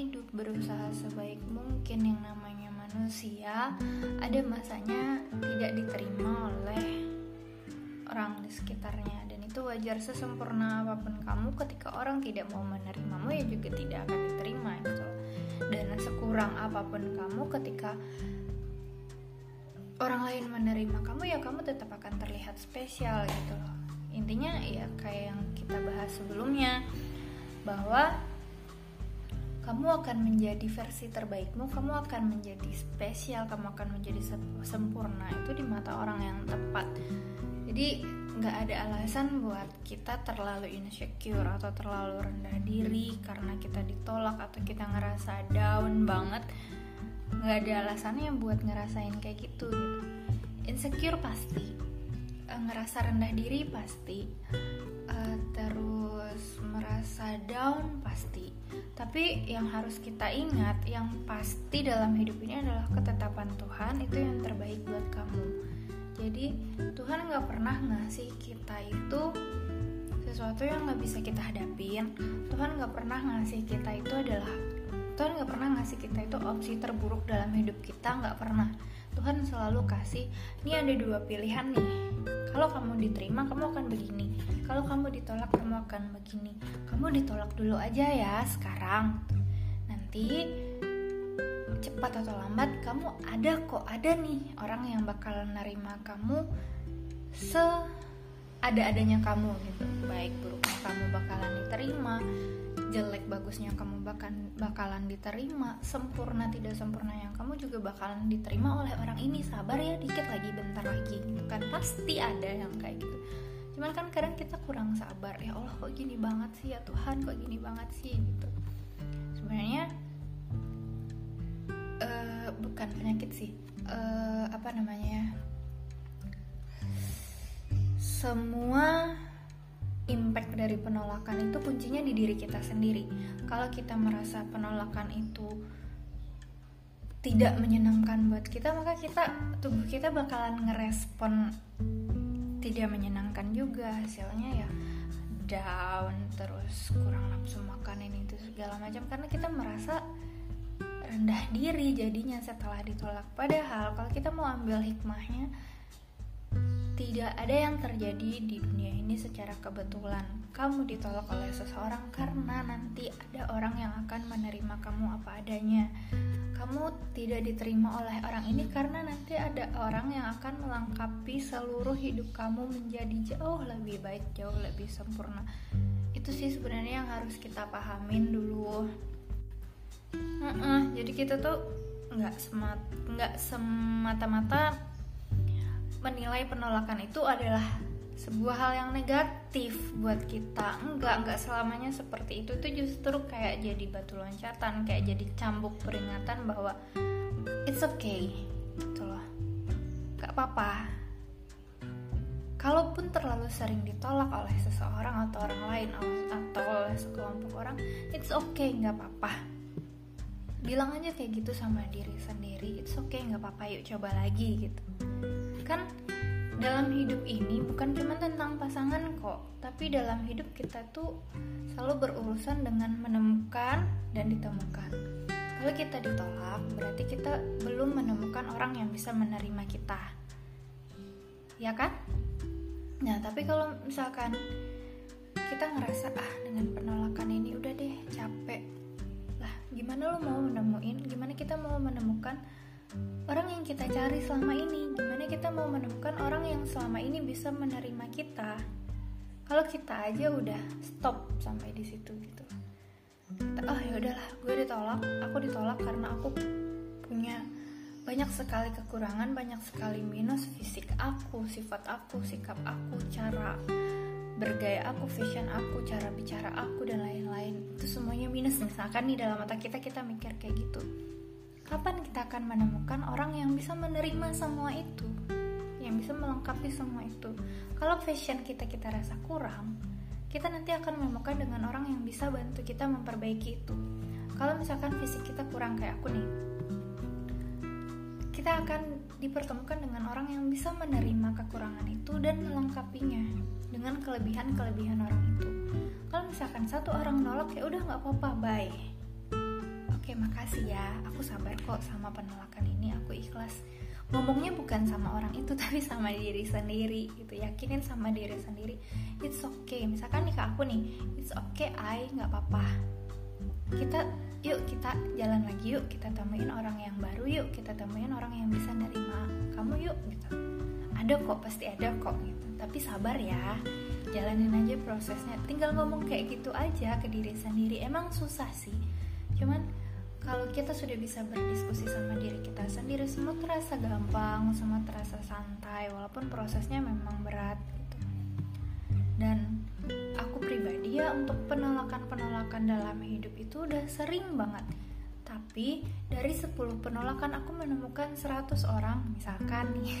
hidup berusaha sebaik mungkin yang namanya manusia ada masanya tidak diterima oleh orang di sekitarnya. Dan itu wajar sesempurna apa pun kamu ketika orang tidak mau menerimamu ya juga tidak akan diterima gitu. Dan sekurang apa pun kamu ketika orang lain menerima kamu ya kamu tetap akan terlihat spesial gitu intinya ya kayak yang kita bahas sebelumnya bahwa kamu akan menjadi versi terbaikmu, kamu akan menjadi spesial, kamu akan menjadi sempurna itu di mata orang yang tepat. Jadi nggak ada alasan buat kita terlalu insecure atau terlalu rendah diri karena kita ditolak atau kita ngerasa down banget. Nggak ada alasannya buat ngerasain kayak gitu. Insecure pasti, eh, ngerasa rendah diri pasti, uh, terus merasa down pasti. Tapi yang harus kita ingat yang pasti dalam hidup ini adalah ketetapan Tuhan itu yang terbaik buat kamu. Jadi Tuhan nggak pernah ngasih kita itu sesuatu yang nggak bisa kita hadapin. Tuhan nggak pernah ngasih kita itu adalah Tuhan nggak pernah ngasih kita itu opsi terburuk dalam hidup kita nggak pernah. Tuhan selalu kasih ini ada dua pilihan nih. Kalau kamu diterima kamu akan begini kalau kamu ditolak kamu akan begini kamu ditolak dulu aja ya sekarang. Nanti cepat atau lambat kamu ada kok ada nih orang yang bakal nerima kamu se ada-adanya kamu gitu. Baik buruknya kamu bakalan diterima jelek bagusnya kamu bakalan bakalan diterima sempurna tidak sempurna yang kamu juga bakalan diterima oleh orang ini. Sabar ya dikit lagi bentar lagi. Kan pasti ada yang kayak gitu cuman kan kadang kita kurang sabar ya Allah kok gini banget sih? Ya Tuhan kok gini banget sih? Gitu. Sebenarnya uh, bukan penyakit sih. Uh, apa namanya semua impact dari penolakan itu kuncinya di diri kita sendiri. Kalau kita merasa penolakan itu tidak menyenangkan buat kita, maka kita tubuh kita bakalan ngerespon tidak menyenangkan juga hasilnya ya. Down terus kurang nafsu makan ini itu segala macam. Karena kita merasa rendah diri jadinya setelah ditolak. Padahal kalau kita mau ambil hikmahnya tidak ada yang terjadi di dunia ini secara kebetulan. Kamu ditolak oleh seseorang karena nanti ada orang yang akan menerima kamu apa adanya. Kamu tidak diterima oleh orang ini karena nanti ada orang yang akan melengkapi seluruh hidup kamu menjadi jauh lebih baik, jauh lebih sempurna. Itu sih sebenarnya yang harus kita pahamin dulu. Uh -uh, jadi kita tuh nggak semat semata-mata menilai penolakan itu adalah sebuah hal yang negatif buat kita. Enggak enggak selamanya seperti itu. Itu justru kayak jadi batu loncatan kayak jadi cambuk peringatan bahwa it's okay gitu loh. Gak apa-apa. Kalaupun terlalu sering ditolak oleh seseorang atau orang lain atau oleh sekelompok orang it's okay nggak apa-apa bilang aja kayak gitu sama diri sendiri it's okay nggak apa-apa yuk coba lagi gitu. Kan dalam hidup ini bukan cuma tentang pasangan kok tapi dalam hidup kita tuh selalu berurusan dengan menemukan dan ditemukan. Kalau kita ditolak berarti kita belum menemukan orang yang bisa menerima kita. Ya kan? Nah tapi kalau misalkan kita ngerasa ah dengan penolakan ini udah deh capek gimana lo mau menemuin gimana kita mau menemukan orang yang kita cari selama ini? Gimana kita mau menemukan orang yang selama ini bisa menerima kita? Kalau kita aja udah stop sampai di situ gitu. Oh ya udahlah gue ditolak. Aku ditolak karena aku punya banyak sekali kekurangan banyak sekali minus fisik aku sifat aku sikap aku cara bergaya aku fashion aku cara bicara aku dan lain-lain. Itu semuanya minus misalkan nih dalam mata kita kita mikir kayak gitu. Kapan kita akan menemukan orang yang bisa menerima semua itu? Yang bisa melengkapi semua itu? Kalau fashion kita kita rasa kurang kita nanti akan menemukan dengan orang yang bisa bantu kita memperbaiki itu. Kalau misalkan fisik kita kurang kayak aku nih kita akan dipertemukan dengan orang yang bisa menerima kekurangan itu dan melengkapinya dengan kelebihan-kelebihan orang itu. Kalau misalkan satu orang nolak ya udah nggak apa-apa bye. Oke makasih ya. Aku sabar kok sama penolakan ini. Aku ikhlas. Ngomongnya bukan sama orang itu tapi sama diri sendiri gitu. Yakinin sama diri sendiri. It's okay. Misalkan nih ke aku nih it's okay I. Nggak apa-apa. Kita yuk kita jalan lagi yuk kita temuin orang yang baru yuk kita temuin orang yang bisa nerima kamu yuk gitu. Ada kok pasti ada kok gitu tapi sabar ya jalanin aja prosesnya. Tinggal ngomong kayak gitu aja ke diri sendiri. Emang susah sih. Cuman kalau kita sudah bisa berdiskusi sama diri kita sendiri semua terasa gampang semua terasa santai walaupun prosesnya memang berat gitu. Dan aku pribadi ya untuk penolakan-penolakan dalam hidup itu udah sering banget. Tapi dari 10 penolakan aku menemukan 100 orang misalkan nih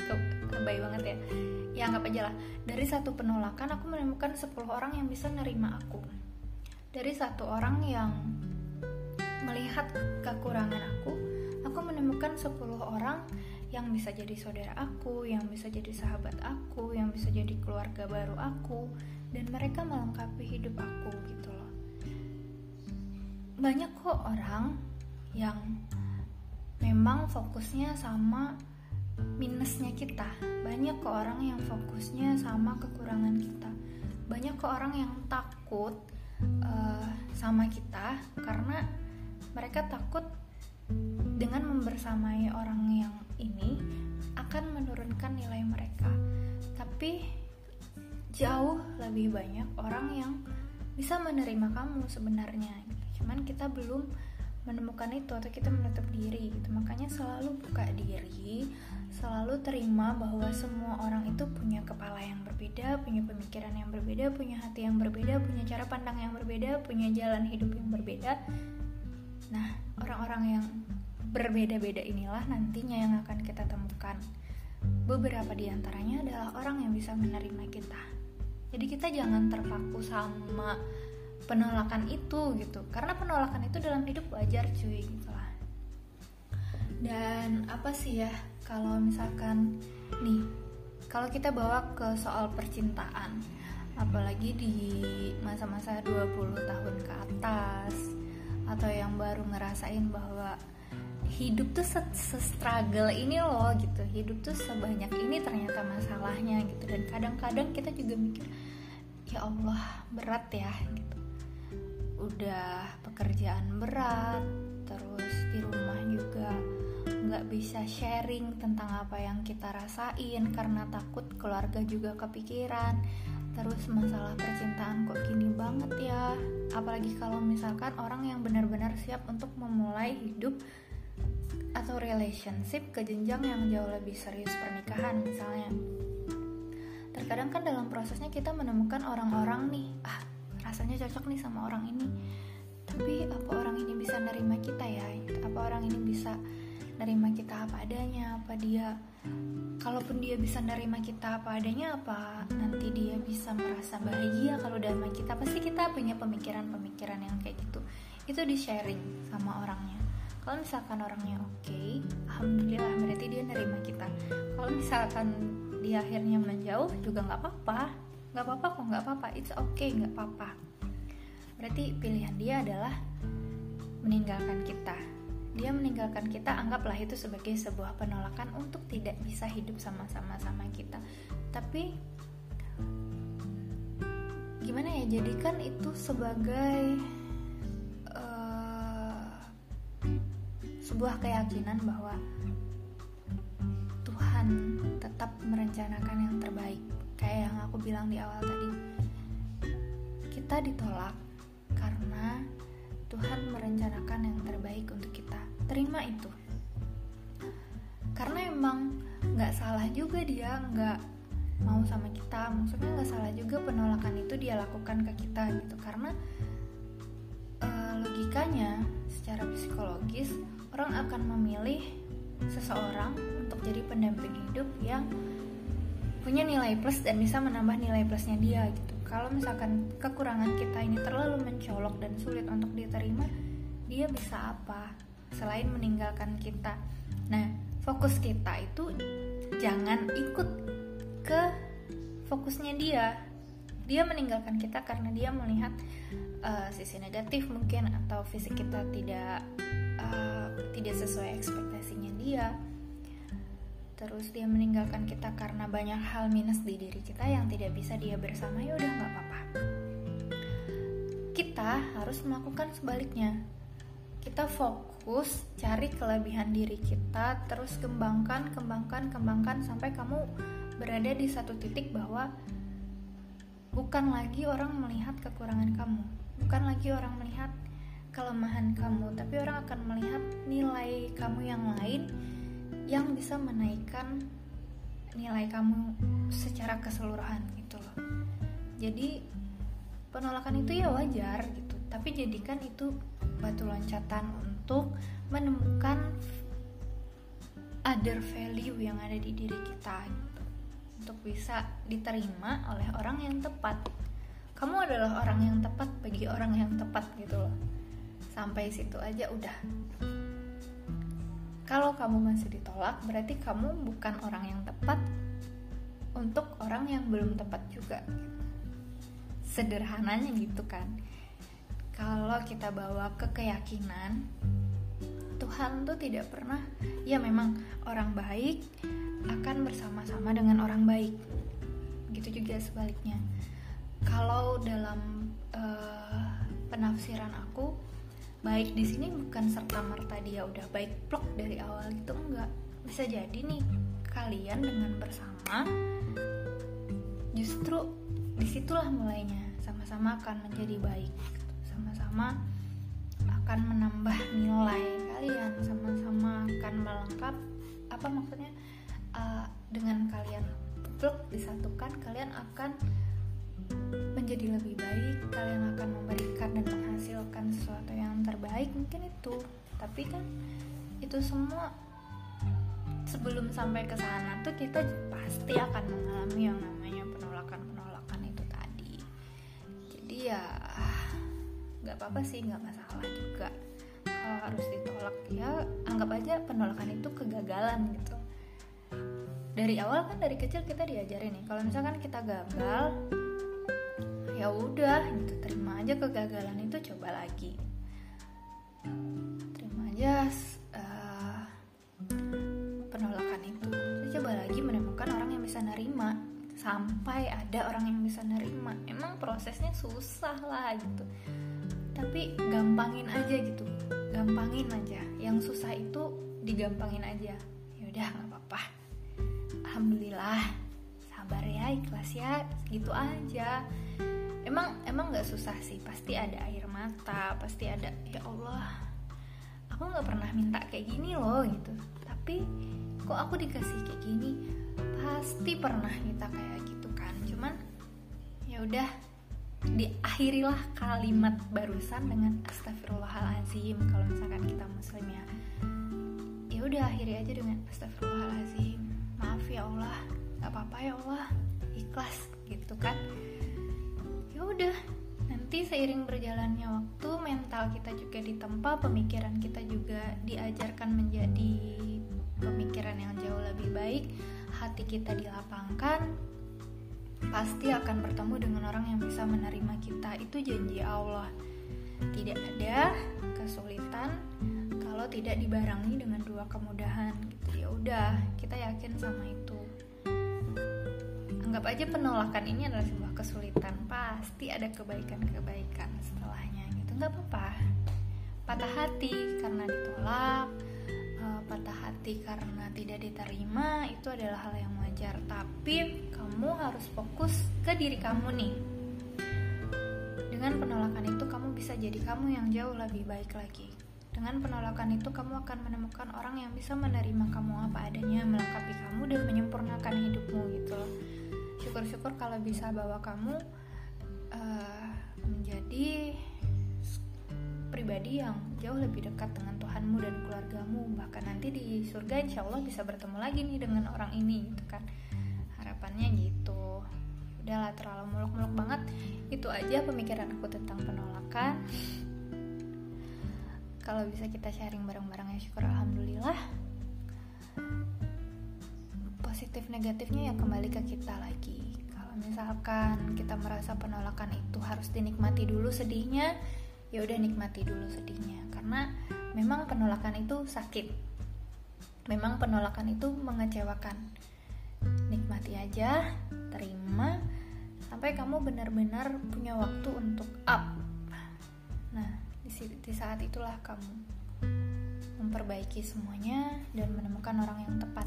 lebay banget ya. Ya anggap aja lah. Dari satu penolakan aku menemukan 10 orang yang bisa nerima aku. Dari satu orang yang melihat kekurangan aku aku menemukan 10 orang yang bisa jadi saudara aku yang bisa jadi sahabat aku yang bisa jadi keluarga baru aku dan mereka melengkapi hidup aku gitu loh. Banyak kok orang yang memang fokusnya sama minusnya kita. Banyak ke orang yang fokusnya sama kekurangan kita. Banyak ke orang yang takut uh, sama kita karena mereka takut dengan membersamai orang yang ini akan menurunkan nilai mereka. Tapi jauh lebih banyak orang yang bisa menerima kamu sebenarnya. Cuman kita belum menemukan itu atau kita menutup diri gitu. Makanya selalu buka diri selalu terima bahwa semua orang itu punya kepala yang berbeda punya pemikiran yang berbeda punya hati yang berbeda punya cara pandang yang berbeda punya jalan hidup yang berbeda. Nah orang-orang yang berbeda-beda inilah nantinya yang akan kita temukan. Beberapa di antaranya adalah orang yang bisa menerima kita. Jadi kita jangan terpaku sama penolakan itu gitu. Karena penolakan itu dalam hidup wajar cuy gitu lah. Dan apa sih ya kalau misalkan nih kalau kita bawa ke soal percintaan apalagi di masa-masa 20 tahun ke atas atau yang baru ngerasain bahwa hidup tuh se-struggle ini loh gitu. Hidup tuh sebanyak ini ternyata masalahnya gitu. Dan kadang-kadang kita juga mikir ya Allah berat ya gitu udah pekerjaan berat terus di rumah juga nggak bisa sharing tentang apa yang kita rasain karena takut keluarga juga kepikiran. Terus masalah percintaan kok gini banget ya. Apalagi kalau misalkan orang yang benar-benar siap untuk memulai hidup atau relationship ke jenjang yang jauh lebih serius pernikahan misalnya. Terkadang kan dalam prosesnya kita menemukan orang-orang nih ah rasanya cocok nih sama orang ini. Tapi apa orang ini bisa nerima kita ya? Apa orang ini bisa nerima kita apa adanya? Apa dia kalaupun dia bisa nerima kita apa adanya apa nanti dia bisa merasa bahagia kalau udah sama kita? Pasti kita punya pemikiran-pemikiran yang kayak gitu. Itu di sharing sama orangnya. Kalau misalkan orangnya oke okay, alhamdulillah berarti dia nerima kita. Kalau misalkan dia akhirnya menjauh juga nggak apa-apa nggak apa-apa kok nggak apa-apa. It's okay nggak apa-apa. Berarti pilihan dia adalah meninggalkan kita. Dia meninggalkan kita anggaplah itu sebagai sebuah penolakan untuk tidak bisa hidup sama-sama sama kita. Tapi gimana ya jadikan itu sebagai uh, sebuah keyakinan bahwa Tuhan tetap merencanakan yang terbaik kayak yang aku bilang di awal tadi. Kita ditolak karena Tuhan merencanakan yang terbaik untuk kita. Terima itu. Karena emang nggak salah juga dia nggak mau sama kita. Maksudnya nggak salah juga penolakan itu dia lakukan ke kita gitu. Karena e, logikanya secara psikologis orang akan memilih seseorang untuk jadi pendamping hidup yang punya nilai plus dan bisa menambah nilai plusnya dia gitu. Kalau misalkan kekurangan kita ini terlalu mencolok dan sulit untuk diterima dia bisa apa? Selain meninggalkan kita. Nah fokus kita itu jangan ikut ke fokusnya dia. Dia meninggalkan kita karena dia melihat uh, sisi negatif mungkin atau fisik kita tidak uh, tidak sesuai ekspektasinya dia terus dia meninggalkan kita karena banyak hal minus di diri kita yang tidak bisa dia bersama ya udah nggak apa-apa. Kita harus melakukan sebaliknya. Kita fokus cari kelebihan diri kita terus kembangkan kembangkan kembangkan sampai kamu berada di satu titik bahwa bukan lagi orang melihat kekurangan kamu bukan lagi orang melihat kelemahan kamu tapi orang akan melihat nilai kamu yang lain yang bisa menaikkan nilai kamu secara keseluruhan gitu loh. Jadi penolakan itu ya wajar gitu. Tapi jadikan itu batu loncatan untuk menemukan other value yang ada di diri kita gitu. Untuk bisa diterima oleh orang yang tepat. Kamu adalah orang yang tepat bagi orang yang tepat gitu loh. Sampai situ aja udah kalau kamu masih ditolak, berarti kamu bukan orang yang tepat untuk orang yang belum tepat juga. Sederhananya gitu kan. Kalau kita bawa ke keyakinan, Tuhan tuh tidak pernah, ya memang orang baik akan bersama-sama dengan orang baik. Gitu juga sebaliknya. Kalau dalam uh, penafsiran aku, baik di sini bukan serta merta dia udah baik plok dari awal gitu enggak. Bisa jadi nih kalian dengan bersama justru di situlah mulainya. Sama-sama akan menjadi baik sama-sama akan menambah nilai kalian sama-sama akan melengkap. Apa maksudnya? Uh, dengan kalian plok disatukan kalian akan menjadi lebih baik kalian akan memberikan dan menghasilkan sesuatu yang terbaik mungkin itu. Tapi kan itu semua sebelum sampai ke sana tuh kita pasti akan mengalami yang namanya penolakan-penolakan itu tadi. Jadi ya nggak apa-apa sih nggak masalah juga. Kalau harus ditolak ya anggap aja penolakan itu kegagalan gitu. Dari awal kan dari kecil kita diajarin nih. Kalau misalkan kita gagal ya udah gitu. Terima aja kegagalan itu coba lagi. Terima aja uh, penolakan itu. Coba lagi menemukan orang yang bisa nerima. Sampai ada orang yang bisa nerima. Emang prosesnya susah lah gitu. Tapi gampangin aja gitu. Gampangin aja. Yang susah itu digampangin aja. Ya udah nggak apa-apa. Alhamdulillah. Sabar ya ikhlas ya. Gitu aja emang emang nggak susah sih? Pasti ada air mata pasti ada ya Allah aku nggak pernah minta kayak gini loh gitu. Tapi kok aku dikasih kayak gini? Pasti pernah minta kayak gitu kan. Cuman ya udah diakhirilah kalimat barusan dengan astagfirullahalazim kalau misalkan kita muslim ya ya udah akhiri aja dengan astagfirullahalazim maaf ya Allah nggak apa-apa ya Allah ikhlas gitu kan ya udah nanti seiring berjalannya waktu mental kita juga ditempa pemikiran kita juga diajarkan menjadi pemikiran yang jauh lebih baik hati kita dilapangkan pasti akan bertemu dengan orang yang bisa menerima kita. Itu janji Allah. Tidak ada kesulitan kalau tidak dibarengi dengan dua kemudahan gitu. Ya udah kita yakin sama itu anggap aja penolakan ini adalah sebuah kesulitan. Pasti ada kebaikan-kebaikan setelahnya gitu. Nggak apa-apa. Patah hati karena ditolak uh, patah hati karena tidak diterima itu adalah hal yang wajar. Tapi kamu harus fokus ke diri kamu nih. Dengan penolakan itu kamu bisa jadi kamu yang jauh lebih baik lagi. Dengan penolakan itu kamu akan menemukan orang yang bisa menerima kamu apa adanya melengkapi kamu dan menyempurnakan hidupmu gitu syukur-syukur kalau bisa bawa kamu uh, menjadi pribadi yang jauh lebih dekat dengan Tuhanmu dan keluargamu. Bahkan nanti di surga insya Allah bisa bertemu lagi nih dengan orang ini gitu kan. Harapannya gitu. Udahlah terlalu muluk-muluk banget. Itu aja pemikiran aku tentang penolakan. Kalau bisa kita sharing bareng-bareng ya syukur alhamdulillah positif negatifnya ya kembali ke kita lagi. Kalau misalkan kita merasa penolakan itu harus dinikmati dulu sedihnya ya udah nikmati dulu sedihnya. Karena memang penolakan itu sakit. Memang penolakan itu mengecewakan. Nikmati aja terima sampai kamu benar-benar punya waktu untuk up. Nah di, saat itulah kamu memperbaiki semuanya dan menemukan orang yang tepat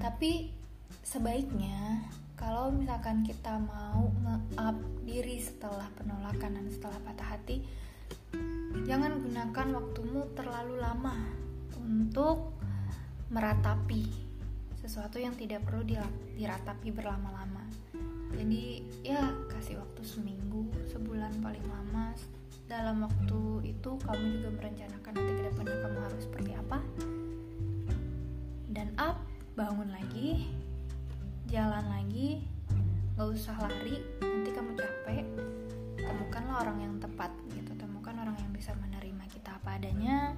tapi sebaiknya kalau misalkan kita mau nge-up diri setelah penolakan dan setelah patah hati jangan gunakan waktumu terlalu lama untuk meratapi sesuatu yang tidak perlu diratapi berlama-lama. Jadi ya kasih waktu seminggu sebulan paling lama dalam waktu itu kamu juga merencanakan nanti ke depannya kamu harus seperti apa. Dan up bangun lagi jalan lagi gak usah lari nanti kamu capek. Temukanlah orang yang tepat gitu temukan orang yang bisa menerima kita apa adanya.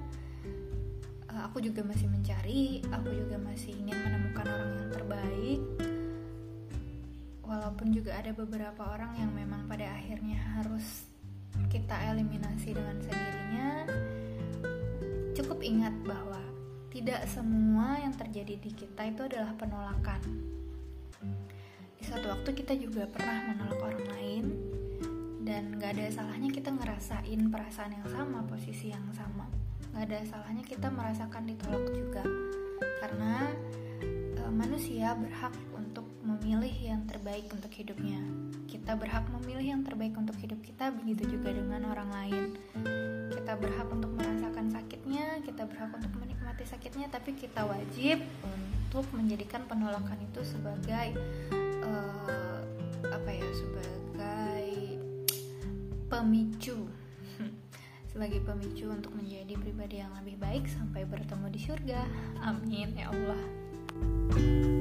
Uh, aku juga masih mencari aku juga masih ingin menemukan orang yang terbaik. Walaupun juga ada beberapa orang yang memang pada akhirnya harus kita eliminasi dengan sendirinya. Cukup ingat bahwa tidak semua yang terjadi di kita itu adalah penolakan. Di suatu waktu kita juga pernah menolak orang lain dan gak ada salahnya kita ngerasain perasaan yang sama posisi yang sama. Gak ada salahnya kita merasakan ditolak juga. Karena e, manusia berhak untuk memilih yang terbaik untuk hidupnya. Kita berhak memilih yang terbaik untuk hidup kita begitu juga dengan orang lain kita berhak untuk merasakan sakitnya kita berhak untuk menikmati sakitnya tapi kita wajib untuk menjadikan penolakan itu sebagai uh, apa ya sebagai pemicu. Sebagai pemicu untuk menjadi pribadi yang lebih baik sampai bertemu di surga. Amin ya Allah